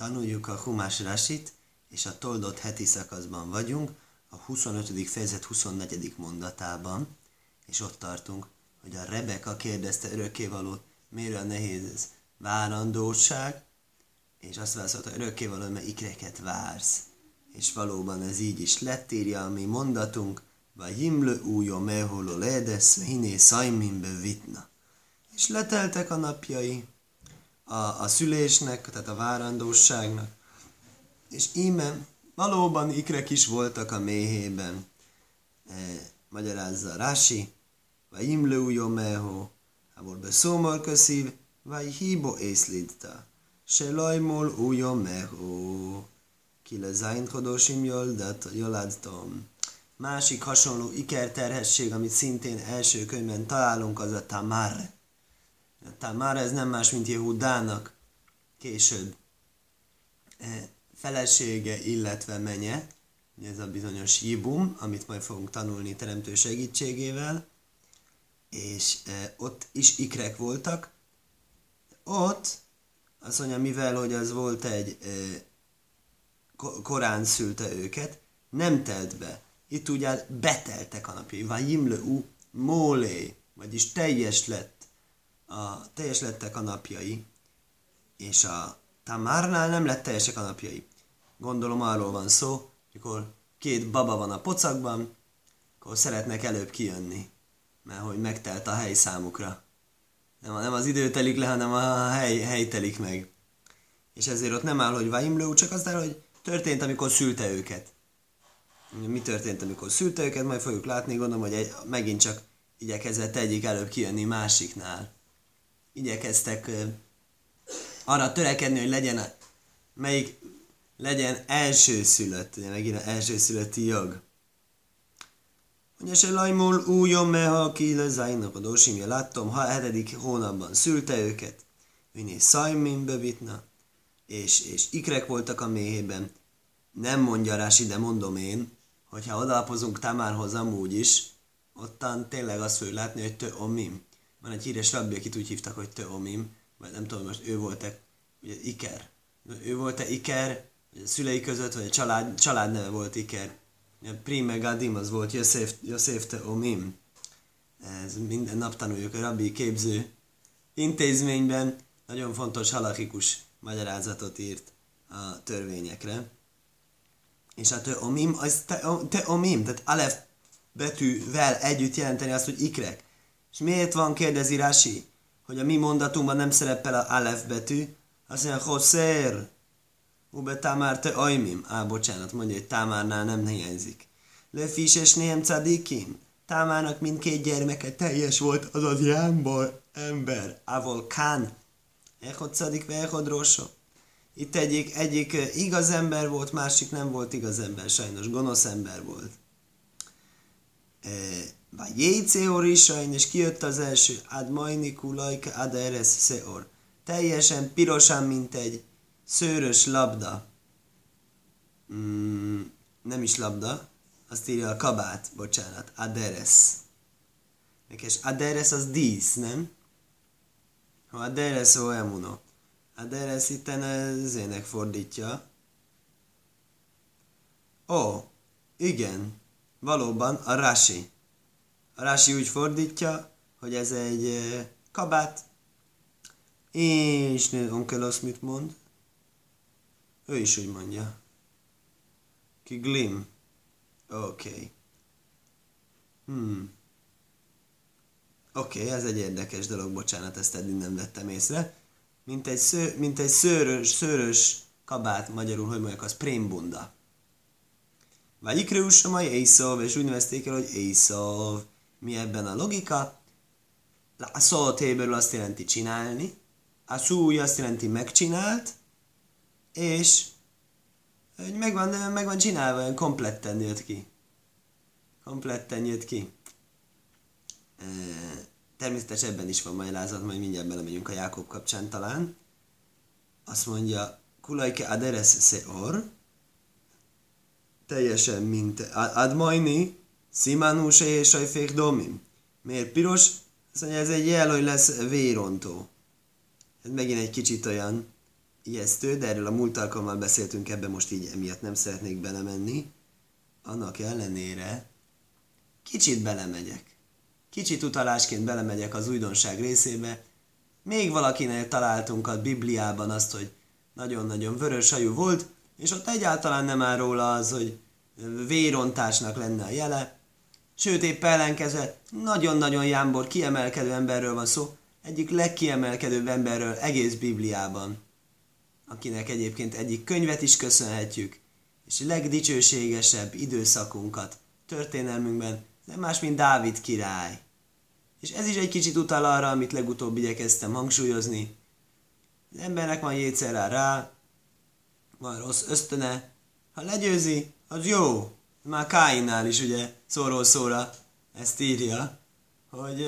Tanuljuk a Humás Rasit, és a toldott heti szakaszban vagyunk, a 25. fejezet 24. mondatában, és ott tartunk, hogy a Rebeka kérdezte örökkévalót, miért a nehéz ez várandóság, és azt válaszolta, örökkévaló, mert ikreket vársz. És valóban ez így is lett, írja a mi mondatunk, vagy himlő újó meholo ledesz, hiné szajminbe vitna. És leteltek a napjai a, a szülésnek, tehát a várandóságnak, és íme valóban ikrek is voltak a méhében. E, magyarázza Rási, vagy imlő újó meho, hábor be szómar köszív, vagy hibo észlidta. Se lajmol újó meho. Ki le zájn chodosim joládtom. Másik hasonló ikerterhesség, amit szintén első könyvben találunk, az a tamar. A tamar ez nem más, mint Jehudának később e, felesége, illetve menye, ez a bizonyos jibum, amit majd fogunk tanulni teremtő segítségével, és e, ott is ikrek voltak. Ott azt mondja, mivel hogy az volt egy e, korán szülte őket, nem telt be. Itt ugye beteltek a napjai. Vagy jimle u mólé, vagyis teljes lett a, teljes lettek a napjai, és a Tamárnál nem lett teljesek a napjai. Gondolom arról van szó, amikor két baba van a pocakban, akkor szeretnek előbb kijönni, mert hogy megtelt a hely számukra. Nem, nem az idő telik le, hanem a hely, hely telik meg. És ezért ott nem áll, hogy vaimlő, csak az áll, hogy történt, amikor szülte őket. Mi történt, amikor szülte őket, majd fogjuk látni, gondolom, hogy egy, megint csak igyekezett egyik előbb kijönni másiknál. Igyekeztek arra törekedni, hogy legyen melyik legyen elsőszülött, ugye megint az elsőszülötti jog. Ugye se lajmul újon meha ki lezájnak a dósimja, láttam, ha hetedik hónapban szülte őket, miné szajmin bevitna, és, és ikrek voltak a méhében. Nem mondja Rási, de mondom én, hogyha odalapozunk Tamárhoz amúgy is, ottan tényleg azt fogjuk látni, hogy tő omim. Van egy híres rabbi, akit úgy hívtak, hogy tő omim, vagy nem tudom, most ő volt-e, ugye Iker. Ő volt-e Iker, a szülei között, vagy a család, család neve volt Iker. A Prime Gadim az volt Yosef, Yosef te Omim. Ez minden nap tanuljuk a rabbi képző intézményben. Nagyon fontos halakikus magyarázatot írt a törvényekre. És a te omim, az te, te tehát alef betűvel együtt jelenteni azt, hogy ikrek. És miért van, kérdezi Rashi, hogy a mi mondatunkban nem szerepel a alef betű, azt mondja, Hoser, Ube Tamár te ajmim. Á, bocsánat, mondja, hogy Támárnál nem hiányzik. Lefis és nem cadikim. Támárnak mindkét gyermeke teljes volt, azaz jámból ember. Ávol kán. Echod szadik, ve echod rosso. Itt egyik, egyik igaz ember volt, másik nem volt igaz ember, sajnos gonosz ember volt. Vagy jéceor is, és kijött az első, ad majni kulajka, ad eres szeor. Teljesen pirosan, mint egy szőrös labda. Mm, nem is labda, azt írja a kabát, bocsánat, aderes. Nekes aderes az dísz, nem? Ha aderes o emuno. Aderes itten zének fordítja. Ó, igen, valóban a Rashi. A Rashi úgy fordítja, hogy ez egy kabát, és onkelos mit mond? Ő is úgy mondja. Ki glim. Oké. Okay. Hmm. Oké, okay, ez egy érdekes dolog, bocsánat, ezt eddig nem vettem észre. Mint egy, sző, mint egy szőrös, szőrös kabát, magyarul, hogy mondjuk, az prémbunda. Vagy ikrősomai Észov, és úgy nevezték el, hogy Észov. Mi ebben a logika? A szó azt jelenti csinálni, a szúj azt jelenti megcsinált, és hogy megvan, megvan csinálva, olyan kompletten jött ki. Kompletten jött ki. Természetesen ebben is van magyarázat, majd mindjárt belemegyünk a Jákob kapcsán talán. Azt mondja, kulajke aderes seor, teljesen mint admajni, szimánúse és sajfék domim. Miért piros? Azt mondja, ez egy jel, hogy lesz vérontó. Ez megint egy kicsit olyan, ijesztő, de erről a múlt alkalommal beszéltünk, ebbe most így emiatt nem szeretnék belemenni. Annak ellenére kicsit belemegyek. Kicsit utalásként belemegyek az újdonság részébe. Még valakinél találtunk a Bibliában azt, hogy nagyon-nagyon vörös hajú volt, és ott egyáltalán nem áll róla az, hogy vérontásnak lenne a jele, sőt épp ellenkezve nagyon-nagyon jámbor, kiemelkedő emberről van szó, egyik legkiemelkedőbb emberről egész Bibliában, akinek egyébként egyik könyvet is köszönhetjük, és legdicsőségesebb időszakunkat történelmünkben, nem más, mint Dávid király. És ez is egy kicsit utal arra, amit legutóbb igyekeztem hangsúlyozni. Az embernek van jétszer rá, van rossz ösztöne, ha legyőzi, az jó. Már Káinnál is ugye szóról szóra ezt írja, hogy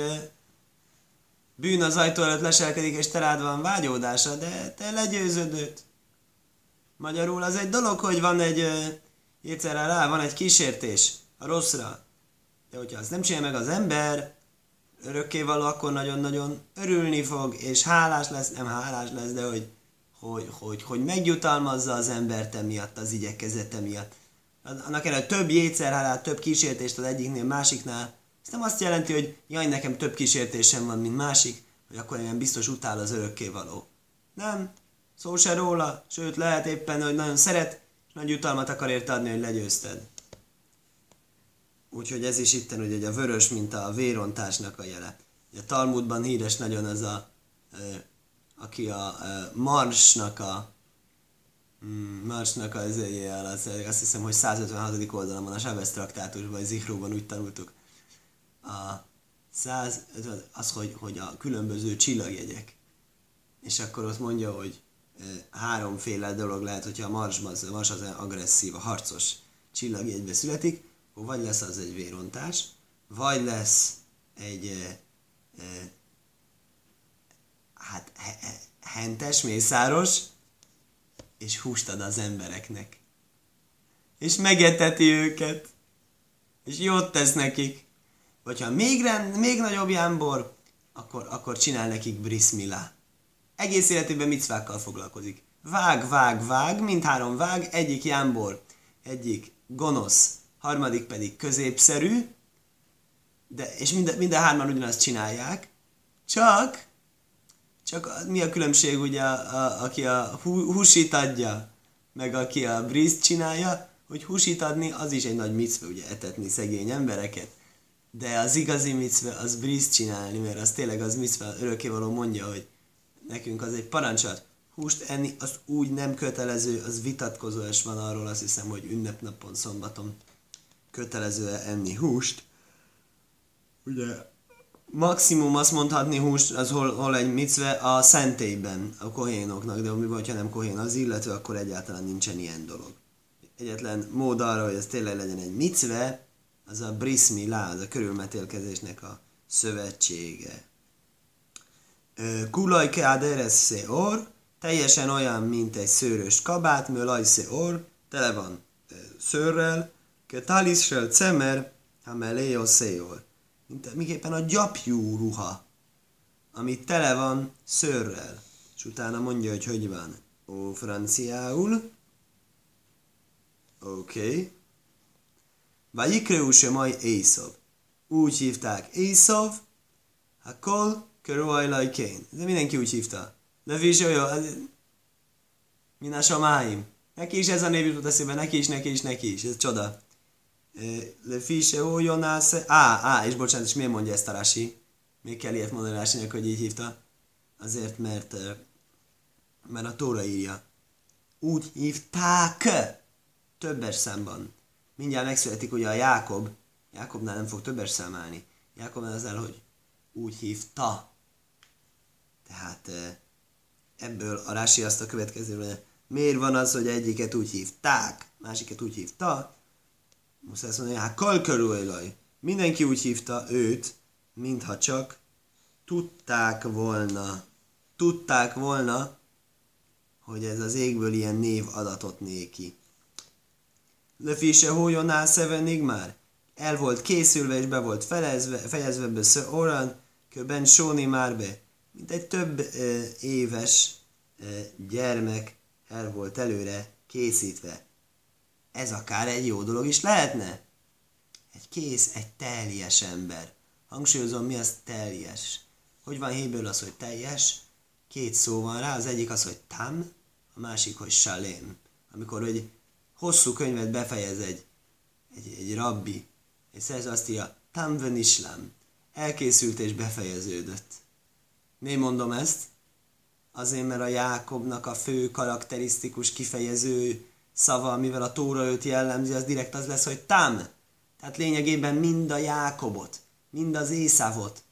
bűn az ajtó előtt leselkedik, és te rád van vágyódása, de te legyőzöd őt. Magyarul az egy dolog, hogy van egy, egyszerre rá, van egy kísértés a rosszra. De hogyha azt nem csinálja meg az ember, örökkévaló, akkor nagyon-nagyon örülni fog, és hálás lesz, nem hálás lesz, de hogy, hogy, hogy, hogy megjutalmazza az embert emiatt, az igyekezete miatt. Annak ellenére több jétszerhálát, több kísértést az egyiknél, másiknál, ez nem azt jelenti, hogy jaj, nekem több kísértésem van, mint másik, hogy akkor én biztos utál az örökkévaló. Nem, szó se róla, sőt lehet éppen, hogy nagyon szeret, és nagy jutalmat akar érte adni, hogy legyőzted. Úgyhogy ez is itten, hogy a vörös, mint a vérontásnak a jele. A Talmudban híres nagyon az a, aki a Marsnak a mm, Marsnak az az, azt hiszem, hogy 156. oldalon van a Sábez traktátusban, vagy Zihróban úgy tanultuk. A 150, az, hogy, hogy a különböző csillagjegyek. És akkor ott mondja, hogy háromféle dolog lehet, hogyha a Mars, az, a Mars az agresszív, a harcos csillagjegybe születik, akkor vagy lesz az egy vérontás, vagy lesz egy e, e, hát he, he, hentes, mészáros, és húst ad az embereknek. És megeteti őket. És jót tesz nekik. Vagy ha még, rend, még nagyobb jámbor, akkor, akkor csinál nekik brismila. Egész életében micvákkal foglalkozik. Vág, vág, vág, mindhárom vág, egyik jámbor, egyik gonosz, harmadik pedig középszerű, de, és mind, mind a hárman ugyanazt csinálják, csak, csak mi a különbség ugye, a, a, aki a húsit adja, meg aki a briszt csinálja, hogy húsit adni, az is egy nagy micve, ugye etetni szegény embereket. De az igazi micve az briszt csinálni, mert az tényleg az micve örökkévaló mondja, hogy nekünk az egy parancsat. Húst enni az úgy nem kötelező, az vitatkozó és van arról, azt hiszem, hogy ünnepnapon, szombaton kötelező enni húst. Ugye maximum azt mondhatni húst, az hol, hol egy micve a szentélyben, a kohénoknak, de mi vagy, ha nem kohén az illető, akkor egyáltalán nincsen ilyen dolog. Egyetlen mód arra, hogy ez tényleg legyen egy micve, az a brismi lá, az a körülmetélkezésnek a szövetsége. Kulaj keaderes or, teljesen olyan, mint egy szőrös kabát, mölaj or, tele van szőrrel, Ketalis sel cemer, hameleo széol. Miképpen a gyapjú ruha, ami tele van szőrrel. És utána mondja, hogy hogy van. Ó, franciául. Oké. Okay. Vajikreuse majd Észov. Úgy hívták Észov, ha kol körülajlaj kén. De mindenki úgy hívta. De is olyan, mint a samáim. Neki is ez a név jutott eszébe, neki is, neki is, neki is. Ez csoda. Lefise ó Jonász, á, á, és bocsánat, és miért mondja ezt a Rasi? Még kell ilyet mondani Rasinek, hogy így hívta? Azért, mert, mert a Tóra írja. Úgy hívták többes számban. Mindjárt megszületik ugye a Jákob, Jákobnál nem fog többes számálni. Jákobnál az hogy úgy hívta. Tehát ebből a Rási azt a következő, miért van az, hogy egyiket úgy hívták, másiket úgy hívta, most azt mondja, hát kalkarulaj. Mindenki úgy hívta őt, mintha csak tudták volna, tudták volna, hogy ez az égből ilyen név adatot néki. Lefise hójonál szevenig már. El volt készülve és be volt felezve, fejezve be olyan, köben sóni már be. Mint egy több e, éves gyermek el volt előre készítve. Ez akár egy jó dolog is lehetne. Egy kész, egy teljes ember. Hangsúlyozom, mi az teljes. Hogy van héből az, hogy teljes? Két szó van rá, az egyik az, hogy tam, a másik, hogy salém. Amikor egy hosszú könyvet befejez egy, egy, egy rabbi, és szerz azt írja, tam islam, elkészült és befejeződött. Miért mondom ezt? Azért, mert a Jákobnak a fő karakterisztikus kifejező szava, amivel a Tóra őt jellemzi, az direkt az lesz, hogy tam. Tehát lényegében mind a Jákobot, mind az Észávot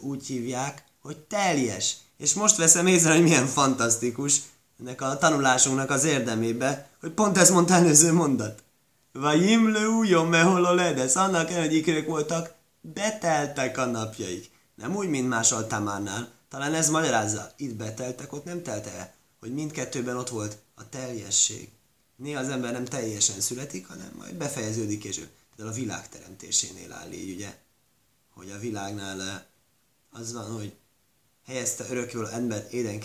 úgy hívják, hogy teljes. És most veszem észre, hogy milyen fantasztikus ennek a tanulásunknak az érdemébe, hogy pont ezt mondta előző mondat. Vajimlő újon mehol ledesz, annak egyikök voltak, beteltek a napjaik. Nem úgy, mint más altámánál. Talán ez magyarázza. Itt beteltek, ott nem telte el. Hogy mindkettőben ott volt a teljesség. Néha az ember nem teljesen születik, hanem majd befejeződik később. De a világ teremtésénél áll így, ugye? Hogy a világnál eh, az van, hogy helyezte örökkévaló embert éden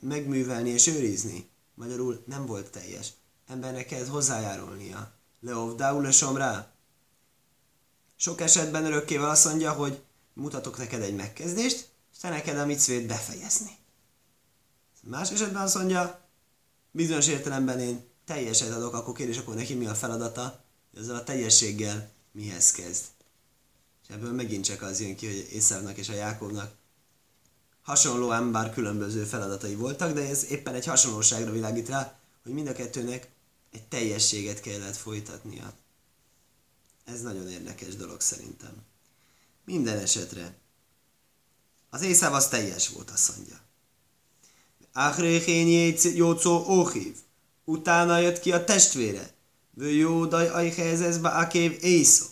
megművelni és őrizni. Magyarul nem volt teljes. Embernek kellett hozzájárulnia. Leovdául rá. Sok esetben örökkével azt mondja, hogy mutatok neked egy megkezdést, és te neked a micvét befejezni. Más esetben azt mondja, bizonyos értelemben én teljeset adok, akkor kérdés, akkor neki mi a feladata, ezzel a teljességgel mihez kezd. És ebből megint csak az jön ki, hogy Észávnak és a Jákobnak hasonlóan, bár különböző feladatai voltak, de ez éppen egy hasonlóságra világít rá, hogy mind a kettőnek egy teljességet kellett folytatnia. Ez nagyon érdekes dolog szerintem. Minden esetre. Az Észáv az teljes volt, azt mondja. Áhréhén jócó óhív. Utána jött ki a testvére. Vő jó daj ajhelyezezbe akév Észov.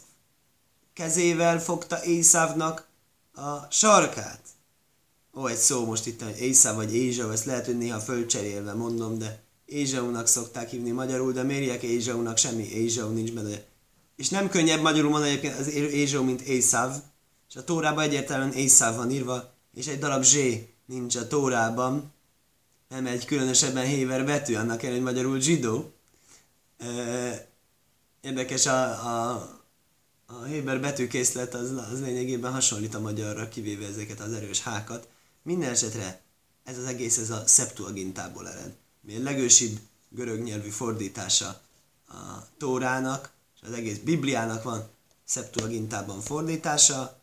Kezével fogta Észávnak a sarkát. Ó, egy szó most itt, hogy Észá vagy Ézsau, ezt lehet, hogy néha fölcserélve mondom, de Ézsaunak szokták hívni magyarul, de mérjek Ézsaunak, semmi Ézsau nincs benne. És nem könnyebb magyarul mondani egyébként az Ézsau, mint Észáv. És a Tórában egyértelműen Észáv van írva, és egy darab zsé nincs a Tórában. Nem egy különösebben héver betű, annak ellenére, hogy magyarul zsidó. Érdekes a, a, a héber betűkészlet, az, az lényegében hasonlít a magyarra, kivéve ezeket az erős hákat. Minden esetre ez az egész ez a Septuagintából ered. Mi a legősibb görög nyelvű fordítása a Tórának, és az egész Bibliának van Septuagintában fordítása.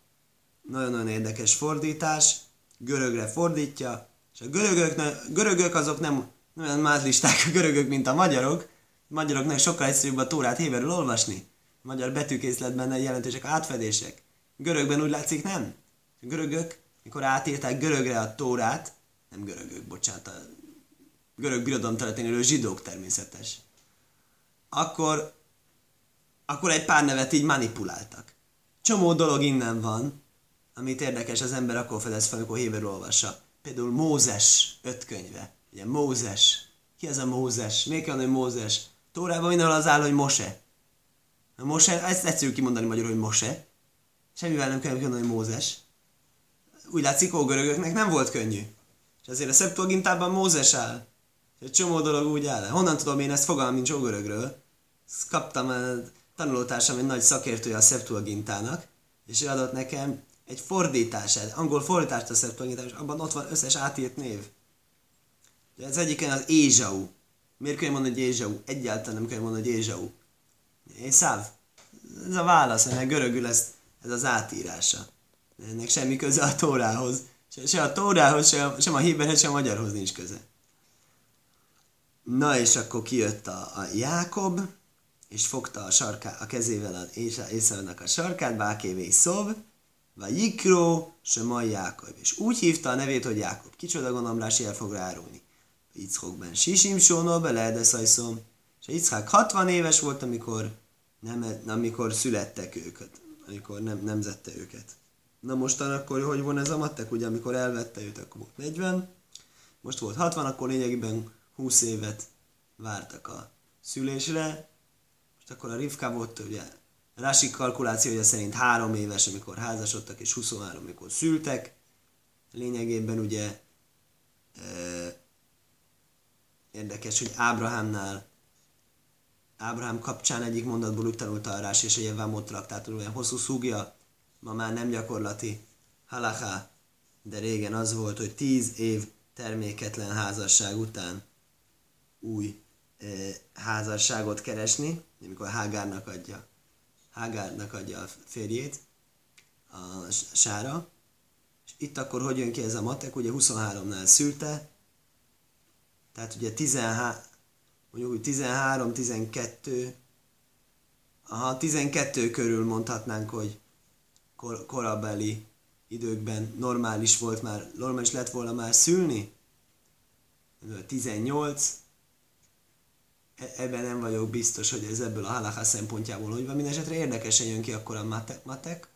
Nagyon-nagyon érdekes fordítás, görögre fordítja, és a görögök, görögök azok nem, nem olyan mázlisták a görögök, mint a magyarok. A magyaroknak sokkal egyszerűbb a Tórát héberül olvasni. A magyar betűkészletben jelentősek átfedések. Görögben úgy látszik nem. A görögök mikor átírták görögre a Tórát, nem görögök, bocsánat, a görög birodalom területén élő zsidók természetes, akkor, akkor egy pár nevet így manipuláltak. Csomó dolog innen van, amit érdekes az ember akkor fedez fel, amikor Héber olvassa. Például Mózes öt könyve. Ugye Mózes. Ki ez a Mózes? Miért kell Mózes? Tórában mindenhol az áll, hogy Mose. A Mose, ezt egyszerű kimondani magyarul, hogy Mose. Semmivel nem kell kimondani, hogy Mózes úgy látszik, ógörögöknek nem volt könnyű. És azért a Septuagintában Mózes áll. És egy csomó dolog úgy áll. Honnan tudom én ezt fogalmam nincs ógörögről? Ezt kaptam a tanulótársam egy nagy szakértője a Septuagintának, és ő adott nekem egy fordítását, angol fordítást a Septuagintás, abban ott van összes átírt név. De az egyiken az Ézsau. Miért kell mondani, hogy Ézsau? Egyáltalán nem kell mondani, hogy Ézsau. Észáv? Ez a válasz, mert görögül ez, ez az átírása ennek semmi köze a Tórához. Se, se a Tórához, se a, sem a Héberhez, sem a Magyarhoz nincs köze. Na és akkor kijött a, a Jákob, és fogta a, sarká, a kezével a Észavnak a sarkát, Bákévé Szov, vagy Jikró, se mai Jákob. És úgy hívta a nevét, hogy Jákob. Kicsoda gondolom Rási el fog rárulni. Ickokben Sisim Sónó, bele de szajszom. És Ickák 60 éves volt, amikor, nem, amikor születtek őket, amikor nem, nemzette őket. Na mostan akkor hogy van ez a matek? Ugye amikor elvette őt, akkor volt 40, most volt 60, akkor lényegében 20 évet vártak a szülésre. Most akkor a Rivka volt ugye Rásik kalkulációja szerint 3 éves, amikor házasodtak, és 23, amikor szültek. Lényegében ugye érdekes, hogy Ábrahámnál Ábrahám kapcsán egyik mondatból úgy tanulta a Rás és a Jevámot traktátor, olyan hosszú szúgja, ma már nem gyakorlati halaká, de régen az volt, hogy tíz év terméketlen házasság után új e, házasságot keresni, amikor Hágárnak adja, Hágárnak adja a férjét, a sára, és itt akkor hogy jön ki ez a matek, ugye 23-nál szülte, tehát ugye 13, mondjuk úgy 13, 12, aha, 12 körül mondhatnánk, hogy kor, korabeli időkben normális volt már, normális lett volna már szülni. 18, e, ebben nem vagyok biztos, hogy ez ebből a halaká szempontjából hogy van. Mindenesetre érdekesen jön ki akkor a matek, matek.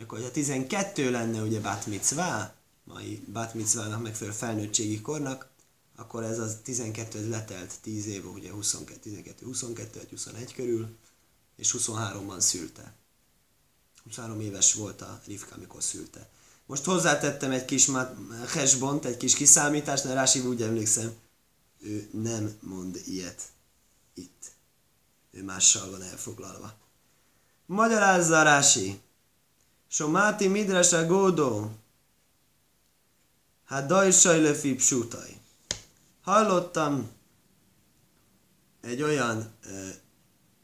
Akkor, hogyha 12 lenne ugye bat mitzvá, mai bat mitzvának megfelelő felnőttségi kornak, akkor ez az 12 ez letelt 10 év, ugye 22, 12, 22, 21 körül, és 23-ban szülte. 23 éves volt a Rivka, amikor szülte. Most hozzátettem egy kis hesbont, egy kis kiszámítást, mert Rási úgy emlékszem, ő nem mond ilyet. Ő mással van elfoglalva. Magyarázza Rási. Somáti midrasa gódó. Hát dajsaj lefi psutai hallottam egy olyan,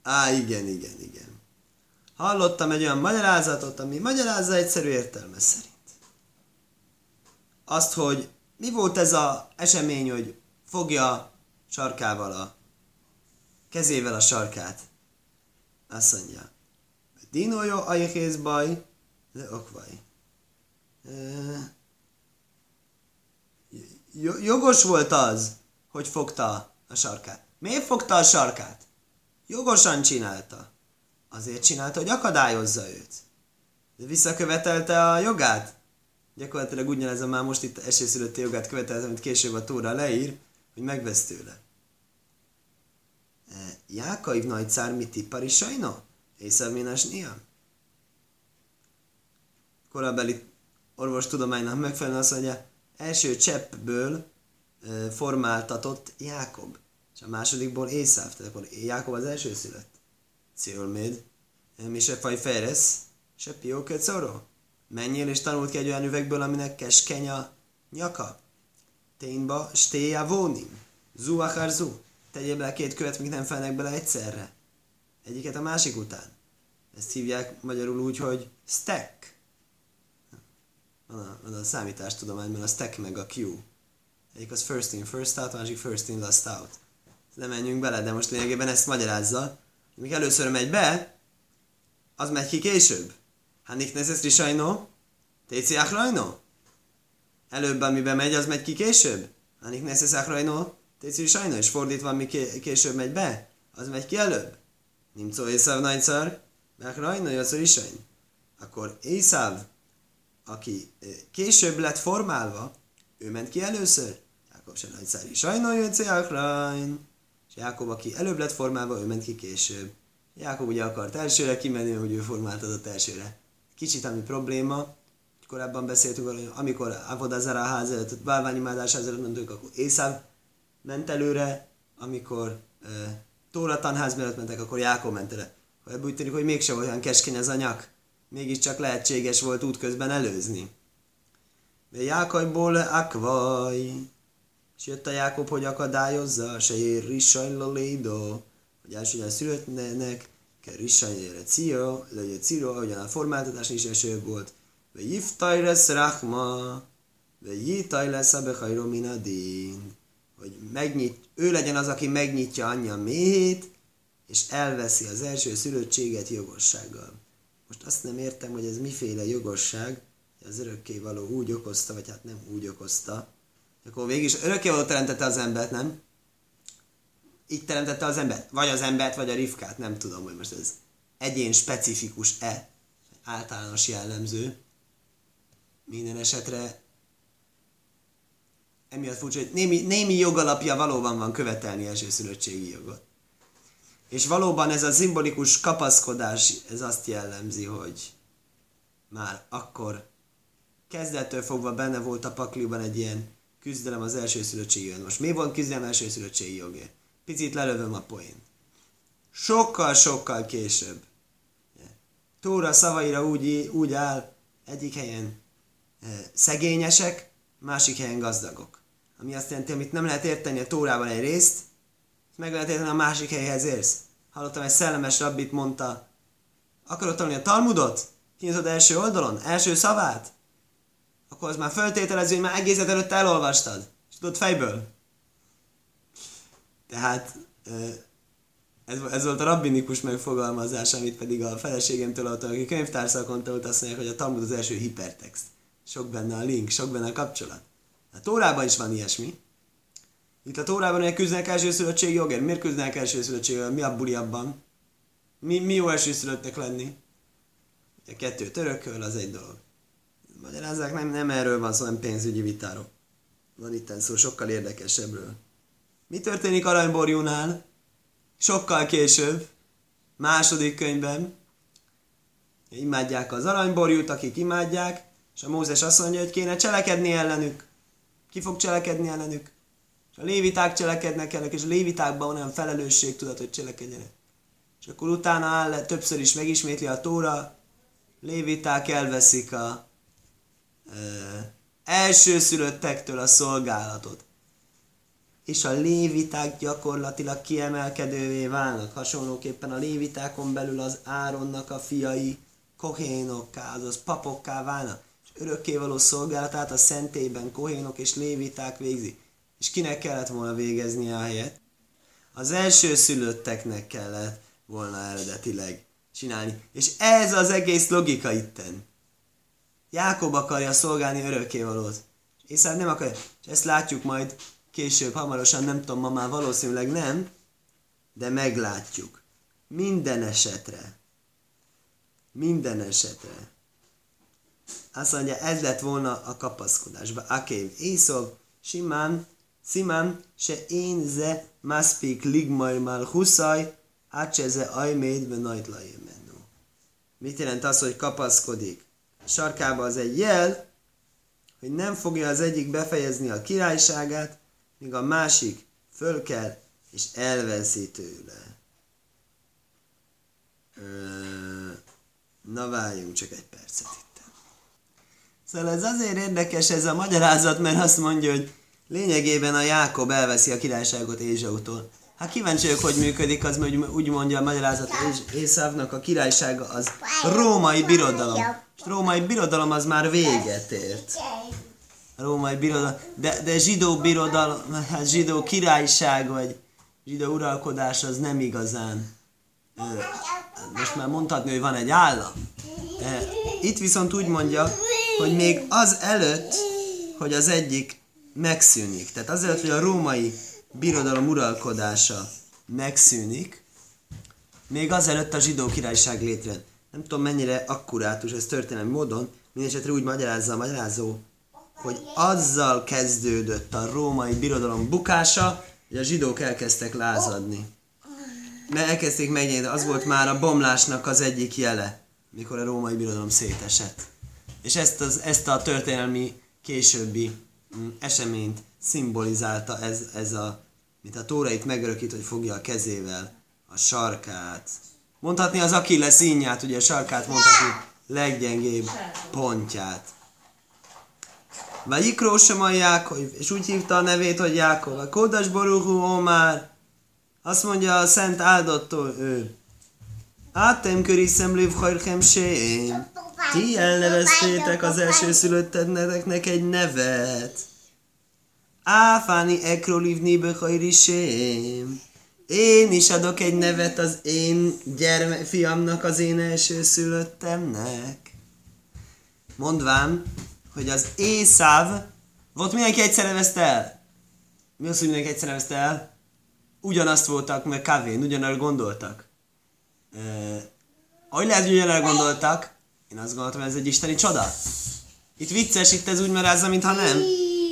á, igen, igen, igen. Hallottam egy olyan magyarázatot, ami magyarázza egyszerű értelme szerint. Azt, hogy mi volt ez az esemény, hogy fogja sarkával a kezével a sarkát. Azt mondja, Dinójó ajhész baj, de okvaj jogos volt az, hogy fogta a sarkát. Miért fogta a sarkát? Jogosan csinálta. Azért csinálta, hogy akadályozza őt. De visszakövetelte a jogát. Gyakorlatilag ugyanez a már most itt esélyszülötti jogát követelte, amit később a tóra leír, hogy megvesz tőle. E, Jákaiv nagy cár mit tippari sajno? Észav minas niam. Korabeli orvostudománynak megfelelően azt mondja, első cseppből formáltatott Jákob, és a másodikból Észáv, tehát akkor Jákob az első szület. Ciolméd, mi se faj fejresz, se pióket szoró. Menjél és tanult ki egy olyan üvegből, aminek keskeny a nyaka. Ténba stéja vónim. Zu akar zu. Tegyél bele két követ, míg nem felnek bele egyszerre. Egyiket a másik után. Ezt hívják magyarul úgy, hogy stack van a, van a számítástudományban a stack meg a queue. Egyik az first in, first out, a másik first in, last out. Nem menjünk bele, de most lényegében ezt magyarázza. Míg először megy be, az megy ki később. Hanik nezesz risajno, téci achrajno. Előbb, amiben megy, az megy ki később. Hanik nezesz achrajno, téci risajno. És fordítva, ami később megy be, az megy ki előbb. Nimcó Észav nagyszar, achrajno, jösszor isajn. Akkor Észav aki később lett formálva, ő ment ki először. Jákob se szári sajnál jött És Jákob, aki előbb lett formálva, ő ment ki később. Jákob ugye akart elsőre kimenni, hogy ő formáltatott elsőre. Kicsit ami probléma, korábban beszéltünk hogy amikor Avodazara ház előtt, bálványimádás ház előtt mentünk, akkor Észáv ment előre, amikor e, Tóra tanház mellett mentek, akkor Jákob ment előre. Ebből úgy tűnik, hogy mégsem olyan keskeny az anyak mégiscsak lehetséges volt útközben előzni. De Jákajból akvaj, és jött a Jákob, hogy akadályozza, se ér rissajla lédo, hogy elsőre születnek, kell rissajlére cio, legyen ciro, ahogyan a formáltatás is eső volt, ve jiftaj lesz rachma, ve jitaj lesz a behajró minadin, hogy megnyit, ő legyen az, aki megnyitja anyja méhét, és elveszi az első szülöttséget jogossággal. Most azt nem értem, hogy ez miféle jogosság, hogy az való úgy okozta, vagy hát nem úgy okozta. Akkor végig is való teremtette az embert, nem? Így teremtette az embert. Vagy az embert, vagy a rifkát. Nem tudom, hogy most ez egyén specifikus-e, általános jellemző. Minden esetre emiatt furcsa, hogy némi, némi jogalapja valóban van követelni elsőszülöttségi jogot. És valóban ez a szimbolikus kapaszkodás, ez azt jellemzi, hogy már akkor kezdettől fogva benne volt a pakliban egy ilyen küzdelem az elsőszülöttségi jogért. Most mi van küzdelem elsőszülöttségi jogért? Picit lelövöm a poént. Sokkal-sokkal később. Tóra szavaira úgy, úgy áll, egyik helyen e, szegényesek, másik helyen gazdagok. Ami azt jelenti, amit nem lehet érteni a Tórában egy részt, meg lehet érteni a másik helyhez érsz. Hallottam egy szellemes rabbit mondta, akarod tanulni a Talmudot? Kinyitod első oldalon? Első szavát? Akkor az már föltételező, hogy már egészet előtt elolvastad. És tudod fejből. Tehát ez, ez volt a rabbinikus megfogalmazás, amit pedig a feleségemtől adtam, aki könyvtárszakon tanult, azt mondják, hogy a Talmud az első hipertext. Sok benne a link, sok benne a kapcsolat. A Tórában is van ilyesmi. Itt a Tórában hogy küzdenek elsőszülöttség jogért. Miért küzdenek elsőszülöttség jogért? Mi a buli abban? Mi, mi jó elsőszülöttnek lenni? A kettő törököl, az egy dolog. Magyarázzák, nem, nem erről van szó, nem pénzügyi vitáról. Van itt szó sokkal érdekesebbről. Mi történik aranyborjúnál? Sokkal később, második könyvben, imádják az aranyborjút, akik imádják, és a Mózes azt mondja, hogy kéne cselekedni ellenük. Ki fog cselekedni ellenük? És a léviták cselekednek ellenük, és a lévitákban olyan felelősség tudat, hogy cselekedjenek. És akkor utána áll, többször is megismétli a tóra, léviták elveszik a ö, elsőszülöttektől a szolgálatot és a léviták gyakorlatilag kiemelkedővé válnak. Hasonlóképpen a lévitákon belül az Áronnak a fiai kohénokká, azaz papokká válnak. Örökkévaló szolgálatát a szentélyben kohénok és léviták végzi. És kinek kellett volna végezni a helyet? Az első szülötteknek kellett volna eredetileg csinálni. És ez az egész logika itten. Jákob akarja szolgálni örökkévalót. És nem akarja. És ezt látjuk majd később, hamarosan, nem tudom, ma már valószínűleg nem, de meglátjuk. Minden esetre. Minden esetre. Azt mondja, ez lett volna a kapaszkodásba. Akév, Észov, Simán, Simán, se én ze maspik ligmaj mal huszaj, ácseze ajméd ve menő. Mit jelent az, hogy kapaszkodik? A sarkába az egy jel, hogy nem fogja az egyik befejezni a királyságát, míg a másik föl kell és elveszi tőle. Na várjunk csak egy percet itt. Szóval ez azért érdekes ez a magyarázat, mert azt mondja, hogy lényegében a Jákob elveszi a királyságot Ézsautól. Hát kíváncsi vagyok, hogy működik, az hogy úgy mondja a magyarázat, Észávnak a királysága az római birodalom. És római birodalom az már véget ért a római birodalom, de, de zsidó birodalom, hát zsidó királyság, vagy zsidó uralkodás az nem igazán. Most már mondhatni, hogy van egy állam. Itt viszont úgy mondja, hogy még az előtt, hogy az egyik megszűnik, tehát azért, hogy a római birodalom uralkodása megszűnik, még azelőtt a zsidó királyság létrejön. Nem tudom mennyire akkurátus ez történelmi módon, mindesetre úgy magyarázza a magyarázó, hogy azzal kezdődött a római birodalom bukása, hogy a zsidók elkezdtek lázadni. Mert elkezdték megnyitni, az volt már a bomlásnak az egyik jele, mikor a római birodalom szétesett. És ezt, az, ezt a történelmi későbbi mm, eseményt szimbolizálta ez, ez a, mint a tórait megörökít, hogy fogja a kezével a sarkát. Mondhatni az Achilles színját, ugye a sarkát mondhatni leggyengébb pontját. Vajikró a Jákov, és úgy hívta a nevét, hogy Jákov. A Kodas Boruhu Omár, azt mondja a Szent áldottól ő. Átem köriszem lövhajrhem sém. Ti elneveztétek az első szülöttednek egy nevet. Áfáni ekrolivni behajrisém. Én is adok egy nevet az én gyerme, fiamnak, az én első szülöttemnek. Mondván, hogy az Észáv, volt mindenki egyszer nevezte el? Mi az, hogy mindenki egyszer nevezte el? Ugyanazt voltak, meg kávén, ugyanarra gondoltak. E, ahogy lehet, hogy ugyanarra gondoltak, én azt gondoltam, ez egy isteni csoda. Itt vicces, itt ez úgy merázza, mintha nem.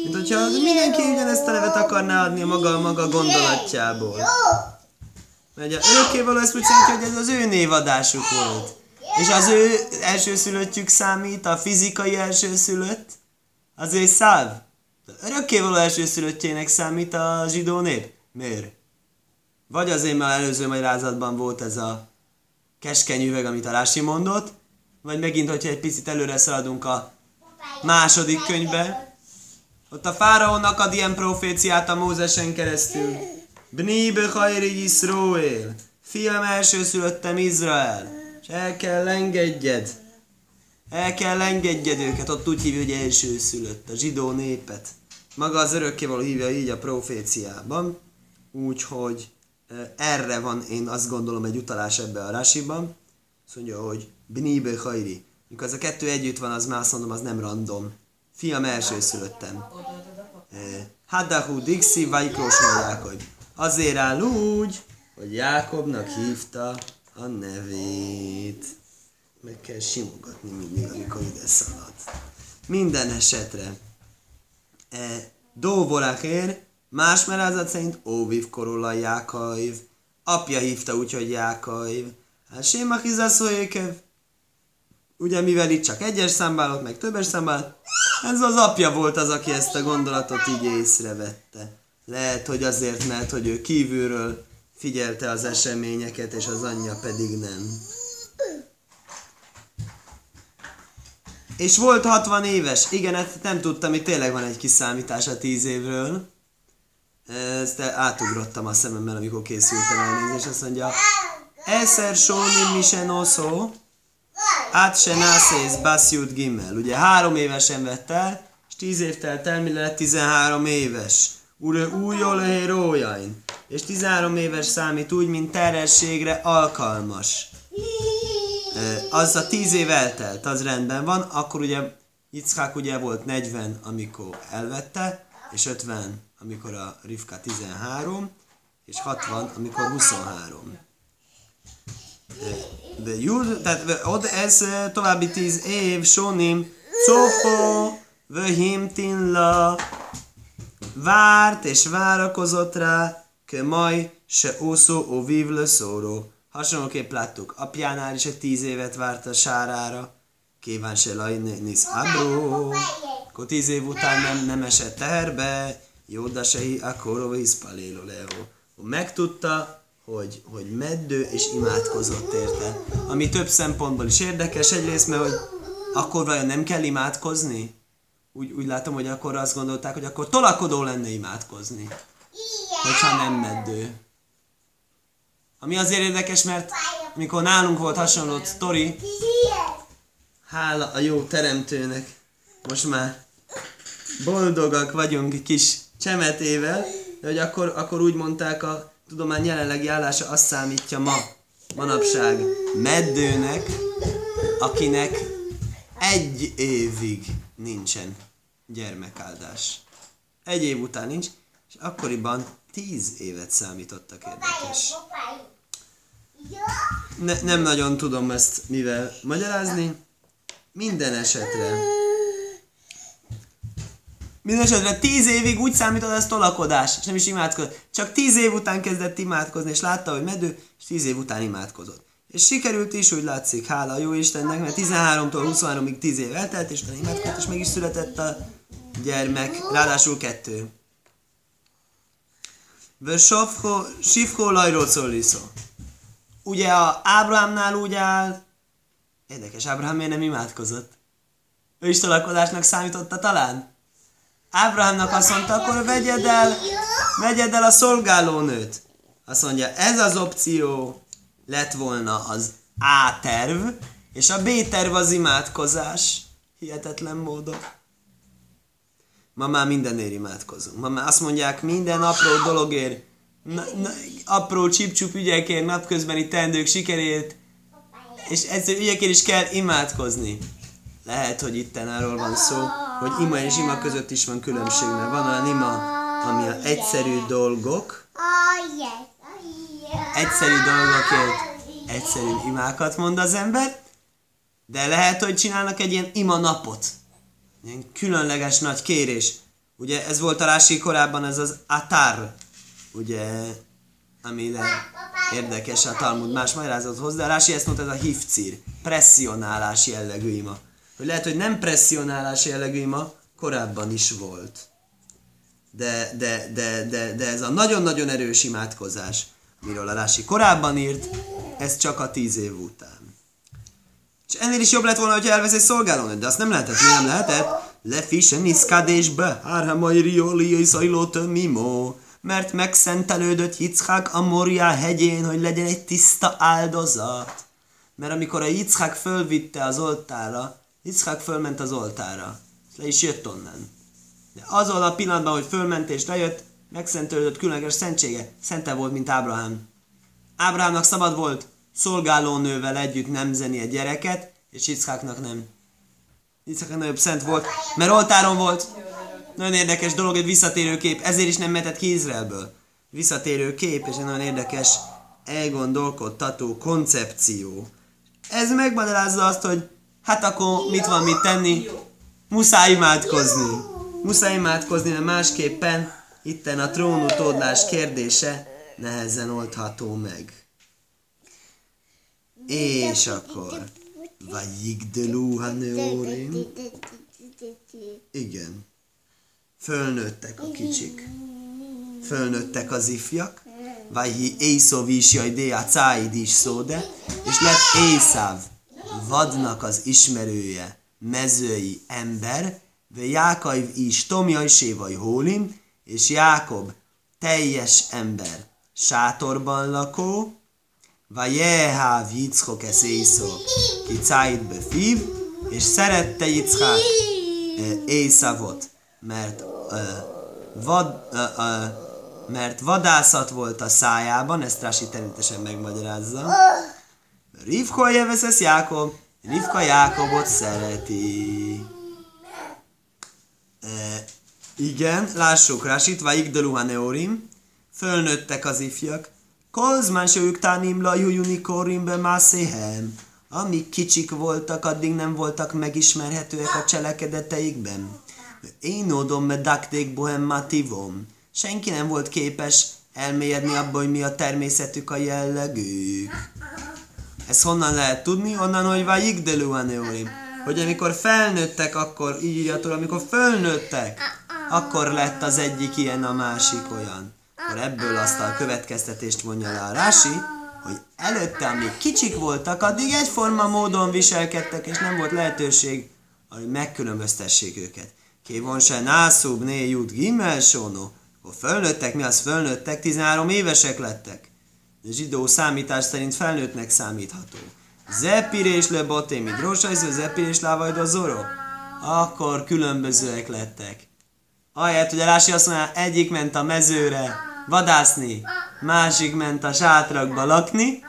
Mint hogyha mindenki ugyanezt a nevet akarná adni a maga, maga gondolatjából. Mert a örökkévaló ezt úgy jelenti, hogy ez az ő névadásuk volt. És az ő elsőszülöttjük számít, a fizikai elsőszülött, az ő száv. De örökkévaló elsőszülöttjének számít a zsidó nép? Miért? Vagy azért, mert előző magyarázatban volt ez a keskeny üveg, amit a Rási mondott, vagy megint, hogyha egy picit előre szaladunk a második könyvbe, ott a fáraónak ad ilyen proféciát a Mózesen keresztül. Bni bechajri Yisroel, fiam elsőszülöttem Izrael, és el kell engedjed. El kell engedjed őket, ott úgy hívja, hogy elsőszülött, a zsidó népet. Maga az örökkévaló hívja így a proféciában, úgyhogy erre van, én azt gondolom, egy utalás ebbe a rásiban. Azt mondja, hogy Bnibe Hajri. Mikor ez a kettő együtt van, az már azt mondom, az nem random. Fiam elsőszülöttem. Hadahu Dixi Vajkós Jákob. Azért áll úgy, hogy Jákobnak hívta a nevét. Meg kell simogatni mindig, amikor ide szalad. Minden esetre. E, Dóvorakér, más merázat szerint Óviv korolla Jákaiv. Apja hívta úgy, hogy Jákaiv. Hát Séma Hizaszóékev. Ugye mivel itt csak egyes számbálott, meg többes számbálott, ez az apja volt az, aki ezt a gondolatot így észrevette. Lehet, hogy azért, mert hogy ő kívülről figyelte az eseményeket, és az anyja pedig nem. És volt 60 éves. Igen, ezt nem tudtam, hogy tényleg van egy kiszámítás a 10 évről. Ezt átugrottam a szememmel, amikor készültem elnézést. Azt mondja, Eszer Sóni Misenoszó, át se nászész Bassziut Gimmel. Ugye három évesen vett el, és tíz év telt el, mire lett 13 éves. Ure újjól hérójain. És 13 éves számít úgy, mint terhességre alkalmas. Az a 10 év eltelt, az rendben van, akkor ugye Yitzhak ugye volt 40, amikor elvette, és 50, amikor a Rivka 13, és 60, amikor 23. De Jud, tehát ott ez további 10 év, Sonim, Cofo, Vöhimtinla, várt és várakozott rá, maj se ószó ó vívle szóró. Hasonlóképp láttuk, apjánál is egy tíz évet várt a sárára, kíván se lajnész abró, akkor tíz év után nem, nem esett teherbe, Jóda sehi akkoró hiszpalélo leo. Megtudta, hogy, hogy meddő és imádkozott érte. Ami több szempontból is érdekes, egyrészt, mert hogy akkor vajon nem kell imádkozni? Úgy, úgy látom, hogy akkor azt gondolták, hogy akkor tolakodó lenne imádkozni. Hogyha nem meddő. Ami azért érdekes, mert amikor nálunk volt hasonló sztori, hála a jó teremtőnek, most már boldogak vagyunk kis csemetével, de hogy akkor, akkor úgy mondták a tudomány jelenlegi állása azt számítja ma, manapság meddőnek, akinek egy évig nincsen gyermekáldás. Egy év után nincs, és akkoriban tíz évet számítottak érdekes. Ne, nem nagyon tudom ezt mivel magyarázni. Minden esetre. Minden esetre tíz évig úgy számított ez tolakodás, és nem is imádkozott. Csak tíz év után kezdett imádkozni, és látta, hogy medő, és tíz év után imádkozott. És sikerült is, úgy látszik, hála a jó Istennek, mert 13-tól 23-ig 10 év eltelt, és utána imádkozott, és meg is született a gyermek, ráadásul kettő. Vösofho, sifho lajról szoliszó. Ugye a Ábrahámnál úgy áll, érdekes, Ábrahám miért nem imádkozott? Ő is tolakodásnak számította talán? Ábrahámnak azt mondta, akkor vegyed el, vegyed el a szolgálónőt. Azt mondja, ez az opció lett volna az A terv, és a B terv az imádkozás. Hihetetlen módon. Ma már mindenért imádkozunk. Ma már azt mondják, minden apró dologért, na, na, apró csipcsup ügyekért, napközbeni tendők sikerét, és ezzel ügyekért is kell imádkozni. Lehet, hogy itten arról van szó, hogy ima és ima között is van különbség, mert van olyan ima, ami a egyszerű dolgok, egyszerű dolgokért egyszerű imákat mond az ember, de lehet, hogy csinálnak egy ilyen ima napot. Ilyen különleges nagy kérés. Ugye ez volt a Rási korábban, ez az atár, ugye, amire érdekes a Talmud más magyarázathoz, de a Rási ezt mondta, ez a hifcír, presszionálás jellegű ima. Hogy lehet, hogy nem presszionálás jellegű ima, korábban is volt. de, de, de, de, de ez a nagyon-nagyon erős imádkozás, amiről a Rási korábban írt, ez csak a tíz év után. És ennél is jobb lett volna, hogyha elvesz egy szolgálónőt, de azt nem lehetett, mi nem lehetett? Lefise niszkádésbe, hárhamai rioli, szajlót mimo, mert megszentelődött Yitzhak a Moria hegyén, hogy legyen egy tiszta áldozat. Mert amikor a Yitzhak fölvitte az oltára, Yitzhak fölment az oltára, és le is jött onnan. De azon a pillanatban, hogy fölment és lejött, megszentelődött különleges szentsége. Szente volt, mint Ábrahám. Ábrahámnak szabad volt szolgálónővel együtt nemzeni egy gyereket, és Yitzháknak nem. Yitzháknak nagyobb szent volt, mert oltáron volt. Nagyon érdekes dolog, egy visszatérő kép, ezért is nem mehetett ki Izraelből. Visszatérő kép, és egy nagyon érdekes, elgondolkodtató koncepció. Ez megmagyarázza azt, hogy hát akkor mit van mit tenni? Muszáj imádkozni. Muszáj imádkozni, mert másképpen itten a trónutódlás kérdése nehezen oldható meg. És akkor, vagy Yigdelu Haneorim. Igen. Fölnőttek a kicsik. Fölnőttek az ifjak. Vagy Észov is jaj, Dea Cáid is szóde. És lett Észáv, vadnak az ismerője, mezői ember, ve Jákaiv is Tomjaj Sévaj Hólim, és Jákob teljes ember, sátorban lakó, Vajeháv Yitzchok ez Észó, ki cáid be fív, és szerette Yitzchak Észavot, mert uh, vad, uh, mert vadászat volt a szájában, ezt Rási természetesen megmagyarázza. Rivka jeveszesz Jákob, Rivka Jákobot szereti. E, igen, lássuk Rásit, vagy Igdaluha Neorim, fölnőttek az ifjak, Kozmán se ők tánim la jujunikorimbe mászéhem. Amíg kicsik voltak, addig nem voltak megismerhetőek a cselekedeteikben. Én ódom me dakték bohem mativom. Senki nem volt képes elmélyedni abba, hogy mi a természetük, a jellegük. Ez honnan lehet tudni? Onnan, hogy vagy igdelőaneorim. Hogy amikor felnőttek, akkor így írjatól, amikor felnőttek, akkor lett az egyik ilyen, a másik olyan akkor ebből azt a következtetést vonja le a Rási, hogy előtte, amíg kicsik voltak, addig egyforma módon viselkedtek, és nem volt lehetőség, hogy megkülönböztessék őket. Kévon se nászúb né jut gimmel sóno, akkor fölnőttek, mi az fölnőttek, 13 évesek lettek. Zsidó számítás szerint felnőttnek számítható. Zepirés le botémi drósajzó, zepirés lávajd zoro. Akkor különbözőek lettek. Ahelyett, hogy a Rási azt mondja, egyik ment a mezőre, vadászni, másik ment a sátrakba lakni,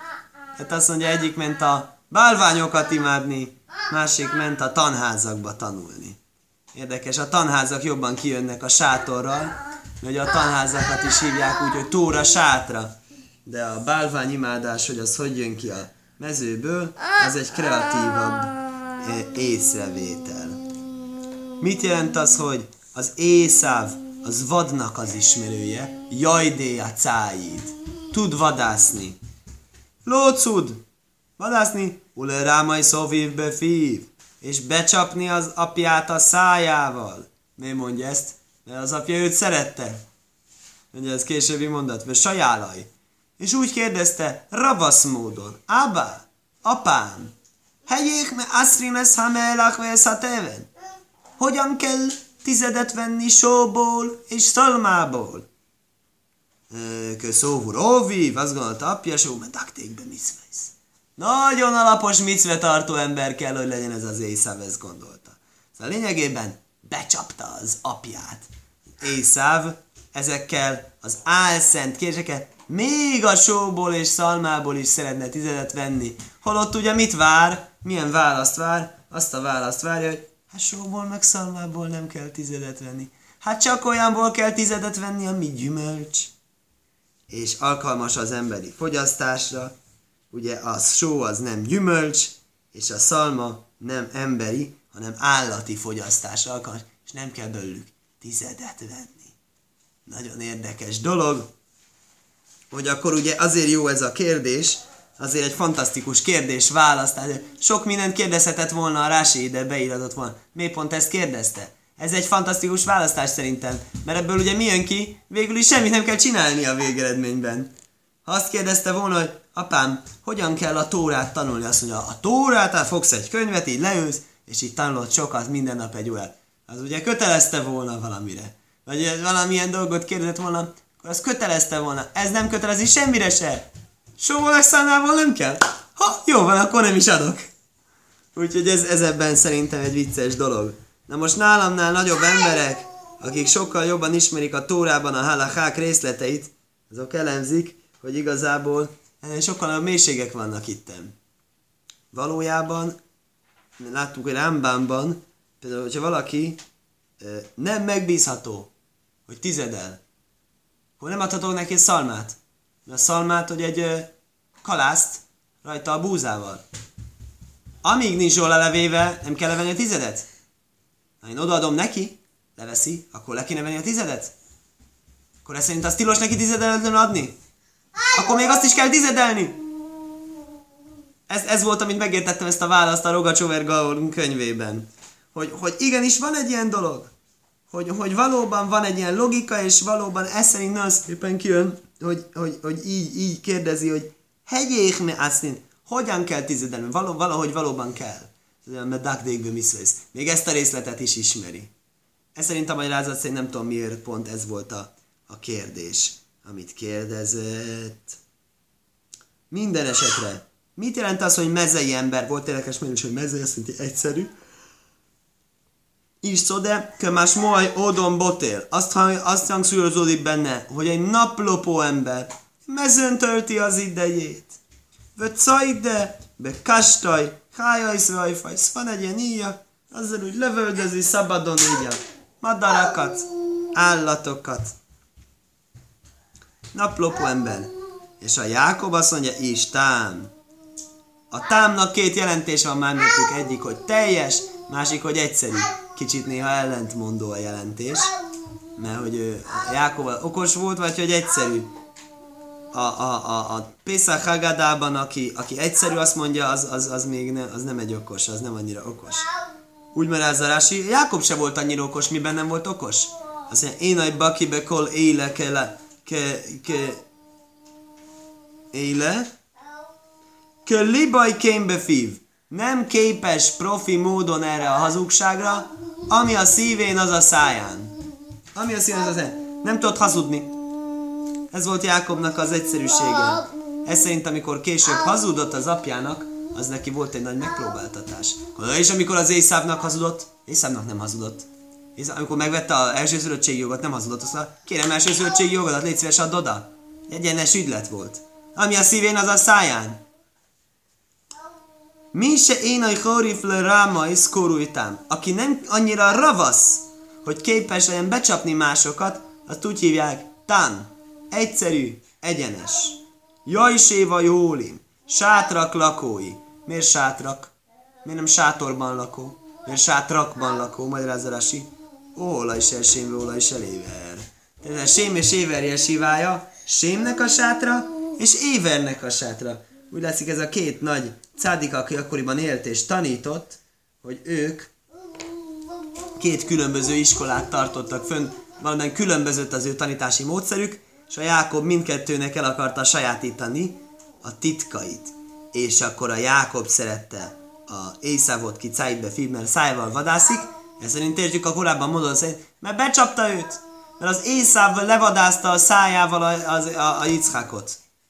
hát azt mondja, egyik ment a bálványokat imádni, másik ment a tanházakba tanulni. Érdekes, a tanházak jobban kijönnek a sátorral, hogy a tanházakat is hívják úgy, hogy tóra sátra. De a bálványimádás, hogy az hogy jön ki a mezőből, az egy kreatívabb eh, észrevétel. Mit jelent az, hogy az észáv az vadnak az ismerője, jajdéja cáid. Tud vadászni. Lócud! Vadászni, ule rámai szóvívbe fív, és becsapni az apját a szájával. Mi mondja ezt? Mert az apja őt szerette. Ugye ez későbbi mondat, vagy sajálaj. És úgy kérdezte, ravasz módon, Abba, apám, helyék me aszrines a teven. Hogyan kell tizedet venni sóból és szalmából. Köszóvur óvív, azt gondolta apja, só, mert taktékbe miszvesz. Nagyon alapos tartó ember kell, hogy legyen ez az Észáv, ezt gondolta. Szóval lényegében becsapta az apját. Észáv ezekkel az álszent kérdésekkel még a sóból és szalmából is szeretne tizedet venni. Holott ugye mit vár? Milyen választ vár? Azt a választ várja, hogy Hát sóból meg szalmából nem kell tizedet venni. Hát csak olyanból kell tizedet venni, ami gyümölcs. És alkalmas az emberi fogyasztásra. Ugye a só az nem gyümölcs, és a szalma nem emberi, hanem állati fogyasztás alkalmas, és nem kell belőlük tizedet venni. Nagyon érdekes dolog, hogy akkor ugye azért jó ez a kérdés, azért egy fantasztikus kérdés, válasz, tehát sok mindent kérdezhetett volna a Rási, de beíratott volna. Miért pont ezt kérdezte? Ez egy fantasztikus választás szerintem, mert ebből ugye mi jön ki, végül is semmit nem kell csinálni a végeredményben. Ha azt kérdezte volna, hogy apám, hogyan kell a tórát tanulni, azt mondja, a tórát, hát fogsz egy könyvet, így leülsz, és így tanulod sokat, minden nap egy órát. Az ugye kötelezte volna valamire. Vagy valamilyen dolgot kérdezett volna, az kötelezte volna. Ez nem kötelezi semmire se. Soha számával nem kell. Ha, jó van, akkor nem is adok. Úgyhogy ez, ez ebben szerintem egy vicces dolog. Na most nálamnál nagyobb emberek, akik sokkal jobban ismerik a tórában a halachák részleteit, azok elemzik, hogy igazából sokkal nagyobb mélységek vannak itten. Valójában, láttuk, hogy Rámbánban, például, hogyha valaki nem megbízható, hogy tizedel, akkor nem adhatok neki szalmát. Mert a szalmát, hogy egy kalászt rajta a búzával. Amíg nincs jól levéve, nem kell levenni a tizedet. Ha én odaadom neki, leveszi, akkor le kéne venni a tizedet? Akkor ez szerint az tilos neki tizedelőn adni? Akkor még azt is kell tizedelni? Ez, ez volt, amit megértettem ezt a választ a Rogacsover Gaon könyvében. Hogy, hogy igenis van egy ilyen dolog. Hogy, hogy valóban van egy ilyen logika, és valóban ez szerint nagyon szépen kijön, hogy, hogy, hogy így, így kérdezi, hogy hegyék me asszint, hogyan kell tizedelni? Való, valahogy valóban kell. Mert Még ezt a részletet is ismeri. Ez szerint a magyarázat szerint nem tudom miért pont ez volt a, a kérdés, amit kérdezett. Minden esetre, mit jelent az, hogy mezei ember? Volt érdekes is, hogy mezei, azt jelenti egyszerű. Is szode, kömás moaj odon botél. Azt, azt hangsúlyozódik benne, hogy egy naplopó ember mezőn tölti az idejét. Vöcajde, be kastaj, hájajsz, vajfajsz. Van egy ilyen íja, azzal úgy lövöldözi szabadon így a madarakat, állatokat. Naplopó ember. És a Jákob azt mondja, tám. A támnak két jelentés van már nekünk. Egyik, hogy teljes, másik, hogy egyszerű. Kicsit néha ellentmondó a jelentés. Mert hogy ő, Jákob okos volt, vagy hogy egyszerű a, a, a, a Pesach Hagadában, aki, aki egyszerű, azt mondja, az, az, az még ne, az nem egy okos, az nem annyira okos. Úgy Rási, Jákob se volt annyira okos, miben nem volt okos. Azt mondja, én egy bakibe kol éle ke, ke, ke éle, ke libaj kémbe fív. Nem képes profi módon erre a hazugságra, ami a szívén, az a száján. Ami a szívén, az a száján. Nem tudod hazudni. Ez volt Jákobnak az egyszerűsége. Ez szerint, amikor később hazudott az apjának, az neki volt egy nagy megpróbáltatás. És amikor az Észávnak hazudott, Észávnak nem hazudott. Észáv, amikor megvette az első jogot, nem hazudott, azt mondta, kérem első jogodat, légy szíves, add oda. Egyenes ügylet volt. Ami a szívén, az a száján. Mi se én a chorif le ráma és Aki nem annyira ravasz, hogy képes legyen becsapni másokat, azt úgy hívják tán. Egyszerű, egyenes. Jajséva jólim. Sátrak lakói. Miért sátrak? Miért nem sátorban lakó? Miért sátrakban lakó? Magyarázarási. Óla is elsém, óla is eléver. Tehát a sém és éver jesivája, sémnek a sátra, és évernek a sátra. Úgy látszik ez a két nagy cádik, aki akkoriban élt és tanított, hogy ők két különböző iskolát tartottak fönn, valamilyen különbözött az ő tanítási módszerük, és a Jákob mindkettőnek el akarta sajátítani a titkait. És akkor a Jákob szerette a Észávot ki Cájbe fiú, mert szájával vadászik, ezt szerint értjük a korábban mondott szerint, mert becsapta őt, mert az Észáv levadázta a szájával a, a, a, a.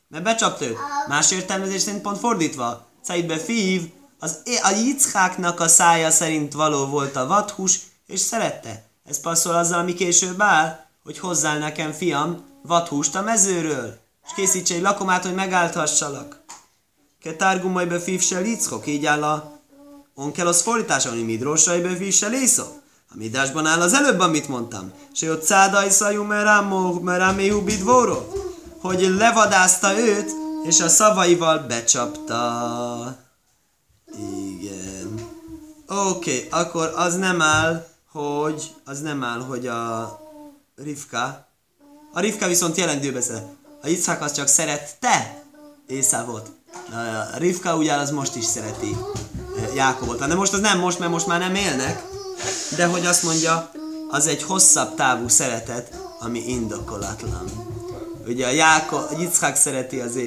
Mert becsapta őt. Más értelmezés szerint pont fordítva. Cájbe fív, az, a Yitzháknak a szája szerint való volt a vadhús, és szerette. Ez passzol azzal, ami később áll, hogy hozzál nekem, fiam, vadhúst a mezőről, és készíts egy lakomát, hogy megállthassalak. Ketárgumai befívse lickok, így áll a az fordítása, hogy midrósai befívse lészok. A midásban áll az előbb, amit mondtam. Se ott szádai szajú meráméhú bidvóró. Hogy levadázta őt, és a szavaival becsapta. Igen. Oké, okay, akkor az nem áll, hogy az nem áll, hogy a Rivka a Rivka viszont jelentő beszél. A Yitzhak az csak szerette Észávot. A Rivka ugye az most is szereti eh, Jákobot. De most az nem most, mert most már nem élnek. De hogy azt mondja, az egy hosszabb távú szeretet, ami indokolatlan. Ugye a Jáko, a Yitzhak szereti az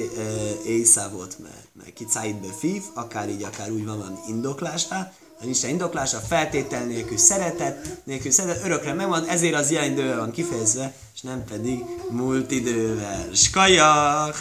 Észávot, mert, mert kicáid be fív, akár így, akár úgy van valami indoklásnál, ha nincs indoklása, feltétel nélkül szeretet, nélkül szeretet, örökre megvan, ezért az jelen idővel van kifejezve, és nem pedig múlt idővel. Skajach!